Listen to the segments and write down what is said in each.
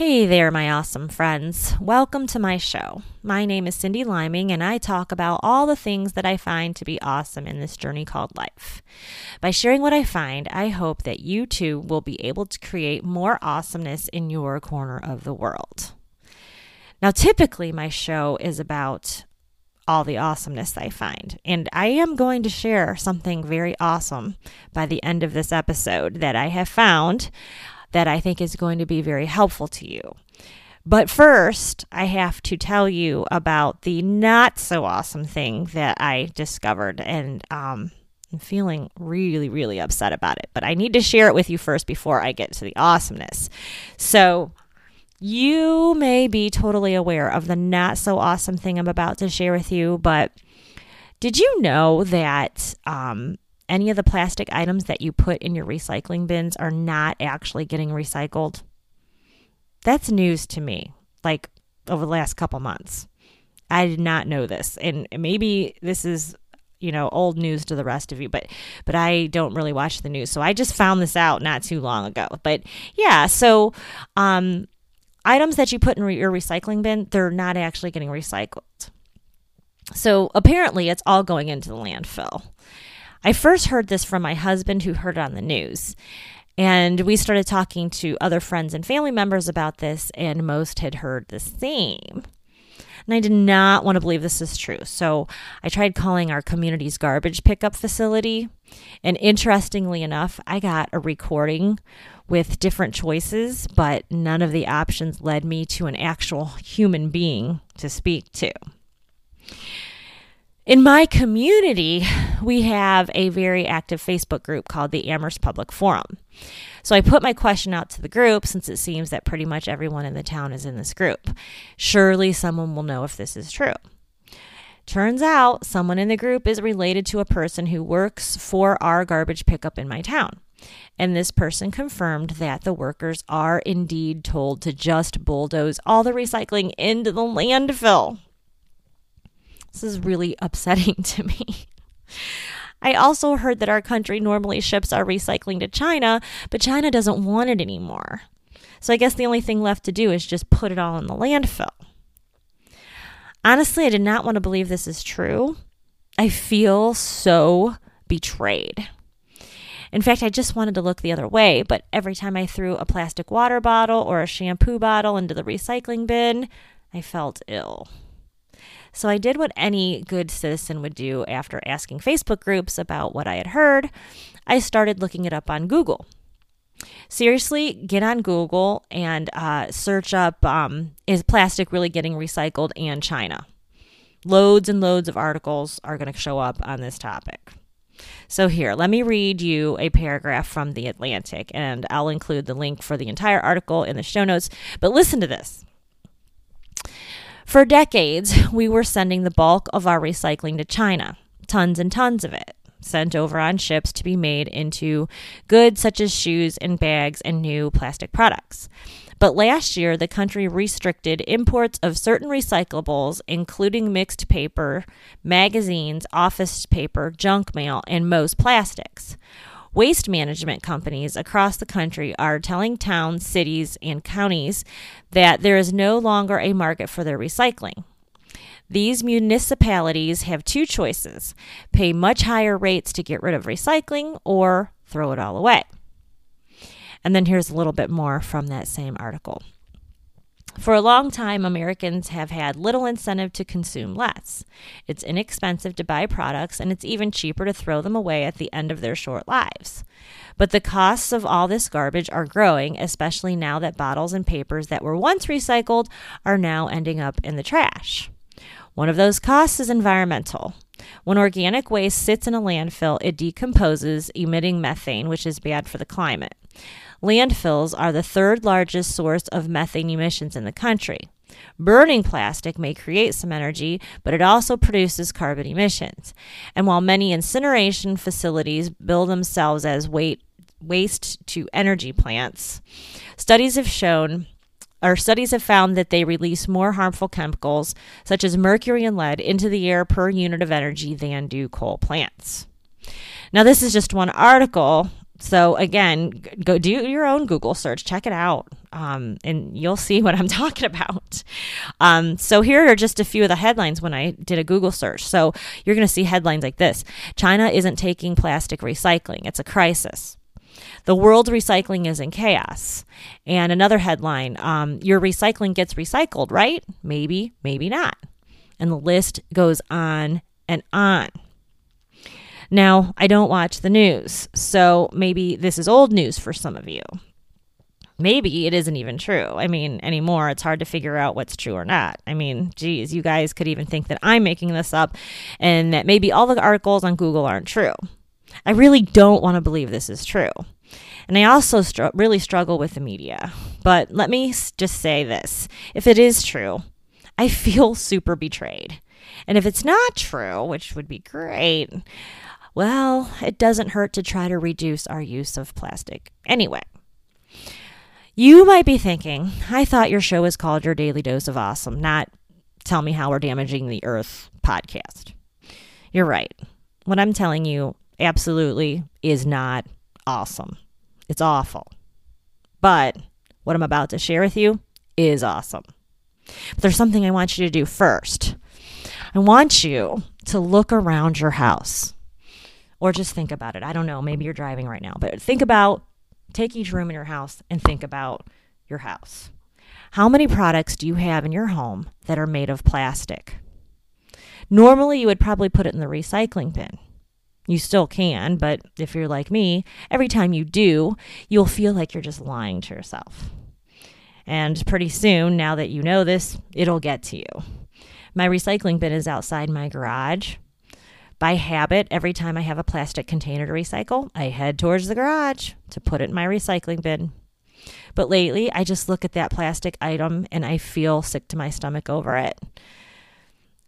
Hey there, my awesome friends. Welcome to my show. My name is Cyndi Liming, and I talk about all the things that I find to be awesome in this journey called life. By sharing what I find, I hope that you too will be able to create more awesomeness in your corner of the world. Now, typically, my show is about all the awesomeness I find. And I am going to share something very awesome by the end of this episode that I have found that I think is going to be very helpful to you. But first, I have to tell you about the not so awesome thing that I discovered. And um, I'm feeling really, really upset about it. But I need to share it with you first before I get to the awesomeness. So, you may be totally aware of the not so awesome thing I'm about to share with you, but did you know that um, any of the plastic items that you put in your recycling bins are not actually getting recycled? That's news to me, like over the last couple months. I did not know this. And maybe this is you know old news to the rest of you but but I don't really watch the news so I just found this out not too long ago but yeah so um items that you put in re- your recycling bin, they're not actually getting recycled. So apparently, it's all going into the landfill. I first heard this from my husband, who heard it on the news. And we started talking to other friends and family members about this, and most had heard the same. And I did not want to believe this is true. So I tried calling our community's garbage pickup facility. And interestingly enough, I got a recording with different choices, but none of the options led me to an actual human being to speak to. In my community, we have a very active Facebook group called the Amherst Public Forum. So I put my question out to the group since it seems that pretty much everyone in the town is in this group. Surely someone will know if this is true. Turns out someone in the group is related to a person who works for our garbage pickup in my town. And this person confirmed that the workers are indeed told to just bulldoze all the recycling into the landfill. This is really upsetting to me. I also heard that our country normally ships our recycling to China, but China doesn't want it anymore. So I guess the only thing left to do is just put it all in the landfill. Honestly, I did not want to believe this is true. I feel so betrayed. In fact, I just wanted to look the other way, but every time I threw a plastic water bottle or a shampoo bottle into the recycling bin, I felt ill. So I did what any good citizen would do after asking Facebook groups about what I had heard. I started looking it up on Google. Seriously, get on Google and uh, search up um, is plastic really getting recycled and China? Loads and loads of articles are going to show up on this topic. So, here, let me read you a paragraph from The Atlantic, and I'll include the link for the entire article in the show notes. But listen to this. For decades, we were sending the bulk of our recycling to China, tons and tons of it, sent over on ships to be made into goods such as shoes and bags and new plastic products. But last year, the country restricted imports of certain recyclables, including mixed paper, magazines, office paper, junk mail, and most plastics. Waste management companies across the country are telling towns, cities, and counties that there is no longer a market for their recycling. These municipalities have two choices pay much higher rates to get rid of recycling or throw it all away. And then here's a little bit more from that same article. For a long time, Americans have had little incentive to consume less. It's inexpensive to buy products, and it's even cheaper to throw them away at the end of their short lives. But the costs of all this garbage are growing, especially now that bottles and papers that were once recycled are now ending up in the trash. One of those costs is environmental. When organic waste sits in a landfill, it decomposes, emitting methane, which is bad for the climate. Landfills are the third largest source of methane emissions in the country. Burning plastic may create some energy, but it also produces carbon emissions. And while many incineration facilities bill themselves as waste to energy plants, studies have shown or studies have found that they release more harmful chemicals such as mercury and lead into the air per unit of energy than do coal plants. Now, this is just one article so again, go do your own Google search, check it out, um, and you'll see what I'm talking about. Um, so here are just a few of the headlines when I did a Google search. So you're going to see headlines like this: China isn't taking plastic recycling; it's a crisis. The world's recycling is in chaos. And another headline: um, Your recycling gets recycled, right? Maybe, maybe not. And the list goes on and on. Now, I don't watch the news, so maybe this is old news for some of you. Maybe it isn't even true. I mean, anymore, it's hard to figure out what's true or not. I mean, geez, you guys could even think that I'm making this up and that maybe all the articles on Google aren't true. I really don't want to believe this is true. And I also str- really struggle with the media. But let me just say this if it is true, I feel super betrayed. And if it's not true, which would be great, well, it doesn't hurt to try to reduce our use of plastic. Anyway, you might be thinking, I thought your show was called Your Daily Dose of Awesome, not Tell Me How We're Damaging the Earth podcast. You're right. What I'm telling you absolutely is not awesome. It's awful. But what I'm about to share with you is awesome. But there's something I want you to do first. I want you to look around your house or just think about it. I don't know. Maybe you're driving right now, but think about take each room in your house and think about your house. How many products do you have in your home that are made of plastic? Normally, you would probably put it in the recycling bin. You still can, but if you're like me, every time you do, you'll feel like you're just lying to yourself. And pretty soon, now that you know this, it'll get to you. My recycling bin is outside my garage. By habit, every time I have a plastic container to recycle, I head towards the garage to put it in my recycling bin. But lately, I just look at that plastic item and I feel sick to my stomach over it.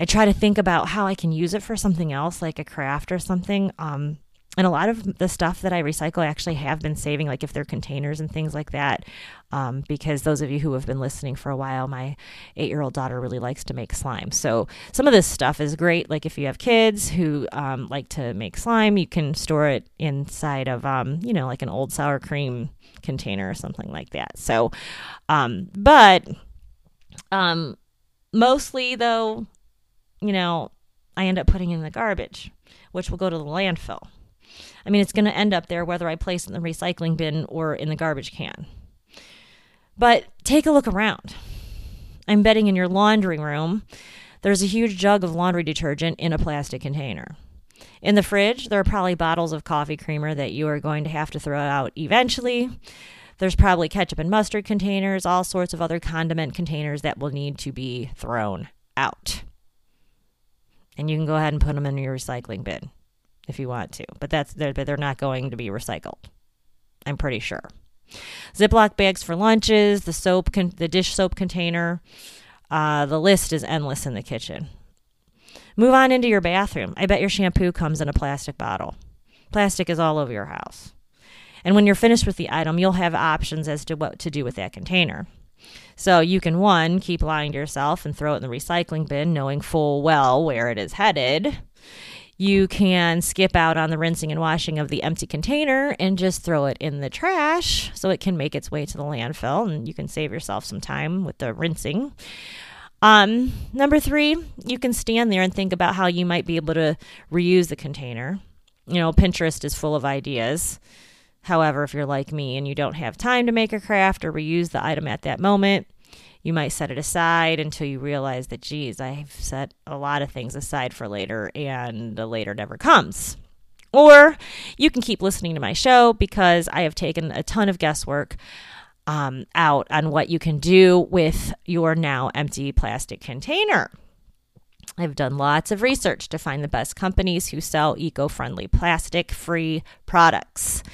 I try to think about how I can use it for something else, like a craft or something. Um, and a lot of the stuff that I recycle, I actually have been saving, like if they're containers and things like that. Um, because those of you who have been listening for a while, my eight year old daughter really likes to make slime. So some of this stuff is great. Like if you have kids who um, like to make slime, you can store it inside of, um, you know, like an old sour cream container or something like that. So, um, but um, mostly though, you know, I end up putting in the garbage, which will go to the landfill. I mean, it's going to end up there whether I place it in the recycling bin or in the garbage can. But take a look around. I'm betting in your laundry room, there's a huge jug of laundry detergent in a plastic container. In the fridge, there are probably bottles of coffee creamer that you are going to have to throw out eventually. There's probably ketchup and mustard containers, all sorts of other condiment containers that will need to be thrown out. And you can go ahead and put them in your recycling bin if you want to, but that's they're, they're not going to be recycled. I'm pretty sure. Ziploc bags for lunches, the soap, con- the dish soap container. Uh, the list is endless in the kitchen. Move on into your bathroom. I bet your shampoo comes in a plastic bottle. Plastic is all over your house. And when you're finished with the item, you'll have options as to what to do with that container. So you can, one, keep lying to yourself and throw it in the recycling bin, knowing full well where it is headed. You can skip out on the rinsing and washing of the empty container and just throw it in the trash so it can make its way to the landfill and you can save yourself some time with the rinsing. Um, number three, you can stand there and think about how you might be able to reuse the container. You know, Pinterest is full of ideas. However, if you're like me and you don't have time to make a craft or reuse the item at that moment, you might set it aside until you realize that, geez, I've set a lot of things aside for later and the later never comes. Or you can keep listening to my show because I have taken a ton of guesswork um, out on what you can do with your now empty plastic container. I've done lots of research to find the best companies who sell eco friendly plastic free products.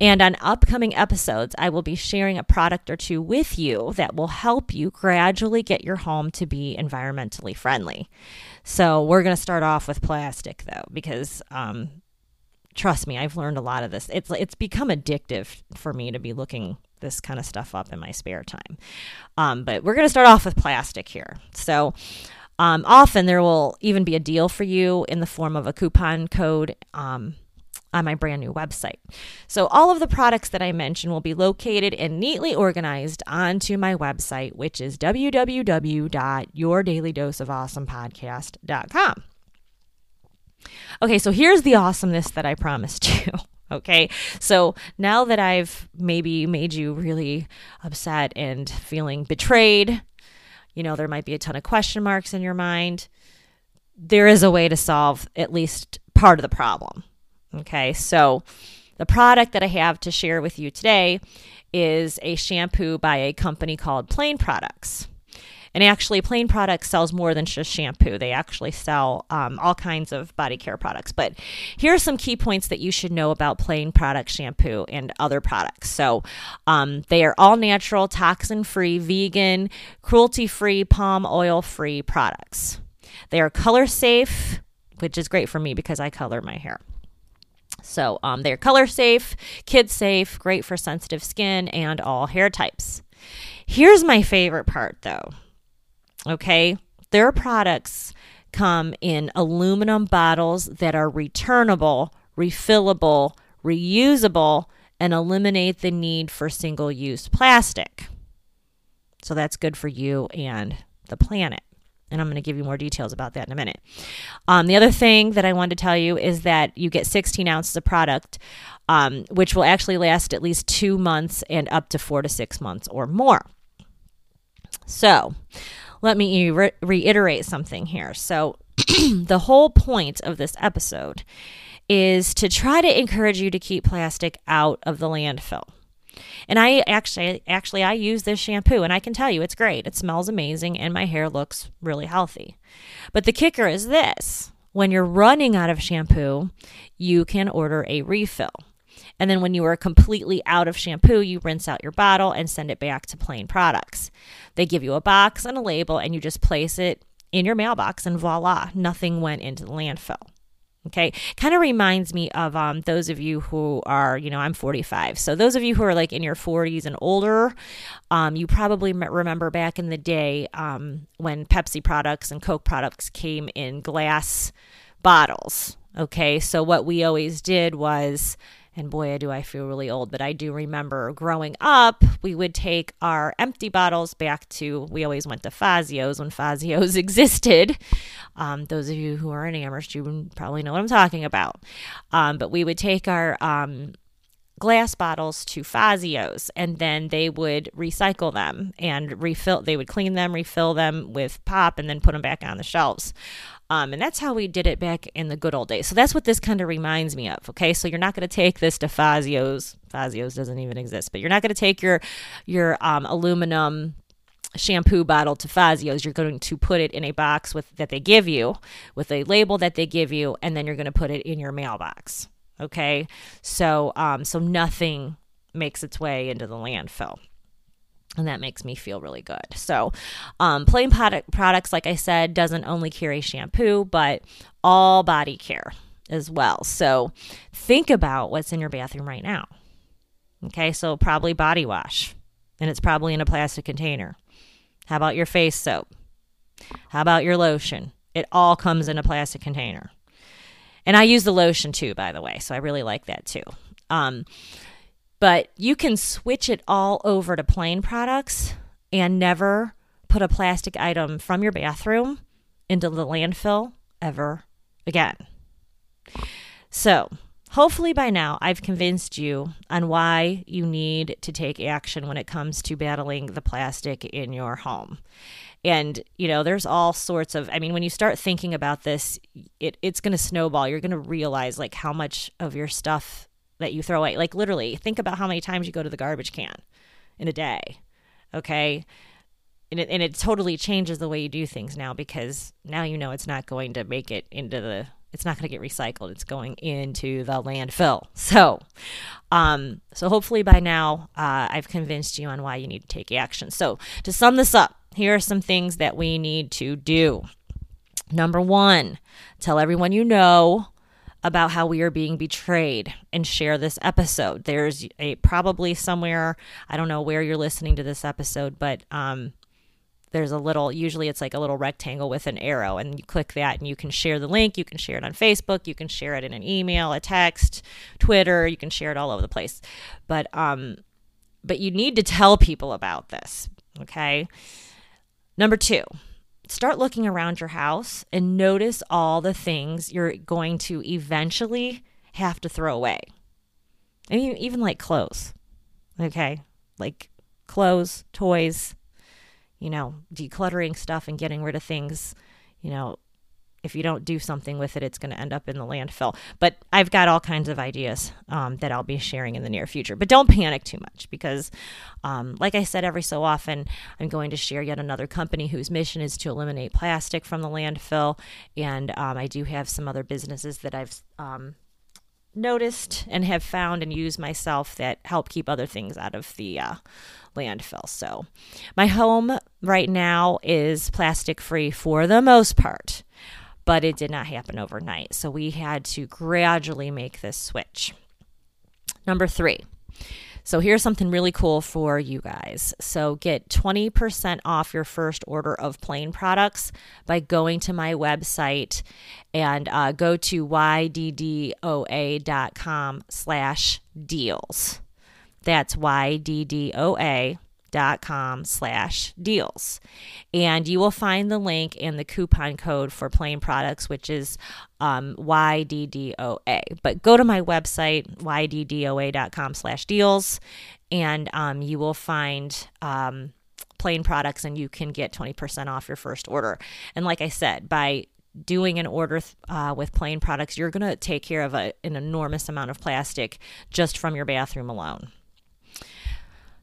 And on upcoming episodes, I will be sharing a product or two with you that will help you gradually get your home to be environmentally friendly. So, we're going to start off with plastic though, because um, trust me, I've learned a lot of this. It's it's become addictive for me to be looking this kind of stuff up in my spare time. Um, but we're going to start off with plastic here. So um, often there will even be a deal for you in the form of a coupon code. Um, on my brand new website. So, all of the products that I mentioned will be located and neatly organized onto my website, which is www.yourdailydoseofawesomepodcast.com. Okay, so here's the awesomeness that I promised you. Okay, so now that I've maybe made you really upset and feeling betrayed, you know, there might be a ton of question marks in your mind. There is a way to solve at least part of the problem. Okay, so the product that I have to share with you today is a shampoo by a company called Plaine Products. And actually, Plaine Products sells more than just shampoo. They actually sell um, all kinds of body care products. But here are some key points that you should know about Plaine Product shampoo and other products. So um, they are all natural, toxin free, vegan, cruelty free, palm oil free products. They are color safe, which is great for me because I color my hair. So um, they're color safe, kid safe, great for sensitive skin and all hair types. Here's my favorite part though Okay. Their products come in aluminum bottles that are returnable, refillable, reusable, and eliminate the need for single use plastic. So that's good for you and the planet. And I'm going to give you more details about that in a minute. Um, the other thing that I wanted to tell you is that you get 16 ounces of product, um, which will actually last at least two months and up to four to six months or more. So, let me re- reiterate something here. So, the whole point of this episode is to try to encourage you to keep plastic out of the landfill. And I actually actually I use this shampoo and I can tell you it's great. It smells amazing and my hair looks really healthy. But the kicker is this. When you're running out of shampoo, you can order a refill. And then when you are completely out of shampoo, you rinse out your bottle and send it back to Plaine products. They give you a box and a label, and you just place it in your mailbox, and voila, nothing went into the landfill. Okay, kind of reminds me of um, those of you who are, you know, I'm 45. So those of you who are like in your 40s and older, um, you probably remember back in the day um, when Pepsi products and Coke products came in glass bottles. Okay, so what we always did was and boy, do I feel really old, but I do remember growing up, we would take our empty bottles back to, we always went to Fazio's when Fazio's existed. Um, those of you who are in Amherst, you probably know what I'm talking about. Um, but we would take our um, glass bottles to Fazio's and then they would recycle them and refill, they would clean them, refill them with pop, and then put them back on the shelves. Um, and that's how we did it back in the good old days. So that's what this kind of reminds me of. Okay, so you're not going to take this to Fazio's. Fazio's doesn't even exist, but you're not going to take your your um, aluminum shampoo bottle to Fazio's. You're going to put it in a box with that they give you, with a label that they give you, and then you're going to put it in your mailbox. Okay, so um, so nothing makes its way into the landfill and that makes me feel really good. So, um, Plaine product, products, like I said, doesn't only carry shampoo, but all body care as well. So, think about what's in your bathroom right now. Okay, so probably body wash, and it's probably in a plastic container. How about your face soap? How about your lotion? It all comes in a plastic container. And I use the lotion too, by the way, so I really like that too. Um, but you can switch it all over to Plaine products and never put a plastic item from your bathroom into the landfill ever again. So, hopefully by now I've convinced you on why you need to take action when it comes to battling the plastic in your home. And, you know, there's all sorts of, I mean, when you start thinking about this, it, it's going to snowball. You're going to realize like how much of your stuff that you throw away, like literally think about how many times you go to the garbage can in a day. Okay. And it, and it totally changes the way you do things now because now you know it's not going to make it into the it's not going to get recycled. It's going into the landfill. So, um, so hopefully by now uh, I've convinced you on why you need to take action. So to sum this up, here are some things that we need to do. Number one, tell everyone you know about how we are being betrayed and share this episode. There's a probably somewhere, I don't know where you're listening to this episode, but um, there's a little usually it's like a little rectangle with an arrow and you click that and you can share the link. You can share it on facebook. You can share it in an email a text twitter. You can share it all over the place. But um but you need to tell people about this okay? Number two start looking around your house and notice all the things you're going to eventually have to throw away. And even like clothes okay? Like clothes toys you know, decluttering stuff and getting rid of things, you know, if you don't do something with it, it's going to end up in the landfill. But I've got all kinds of ideas um, that I'll be sharing in the near future. But don't panic too much because, um, like I said, every so often I'm going to share yet another company whose mission is to eliminate plastic from the landfill. And um, I do have some other businesses that I've um, noticed and have found and used myself that help keep other things out of the uh, landfill. So, my home right now is plastic free for the most part, but it did not happen overnight. So, we had to gradually make this switch. Number three. So here's something really cool for you guys. So get 20% off your first order of Plaine products by going to my website and uh, go to yddoa.com slash deals. That's YDDOA com slash deals. And you will find the link and the coupon code for Plaine products which is um, yddoa but go to my website yddoa.com slash deals and um, you will find um, Plaine products and you can get 20% off your first order. And like i said by doing an order uh, with Plaine products you're going to take care of a, an enormous amount of plastic just from your bathroom alone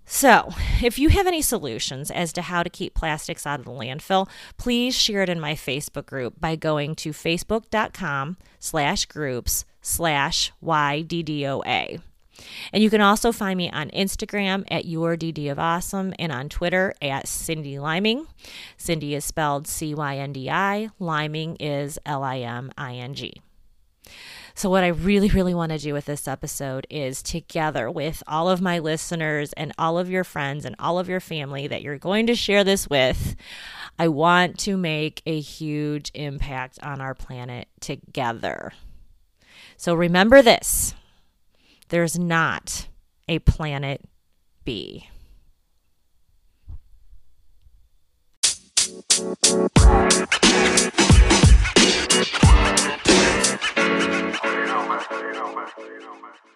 so, if you have any solutions as to how to keep plastics out of the landfill, please share it in my Facebook group by going to facebook.com slash groups slash YDDOA. And you can also find me on Instagram at Your DD of Awesome and on Twitter at Cyndi Liming. Cyndi is spelled C Y N D I, Liming is L I M I N G. So, what I really, really want to do with this episode is together with all of my listeners and all of your friends and all of your family that you're going to share this with, I want to make a huge impact on our planet together. So, remember this there's not a planet B. you don't mess you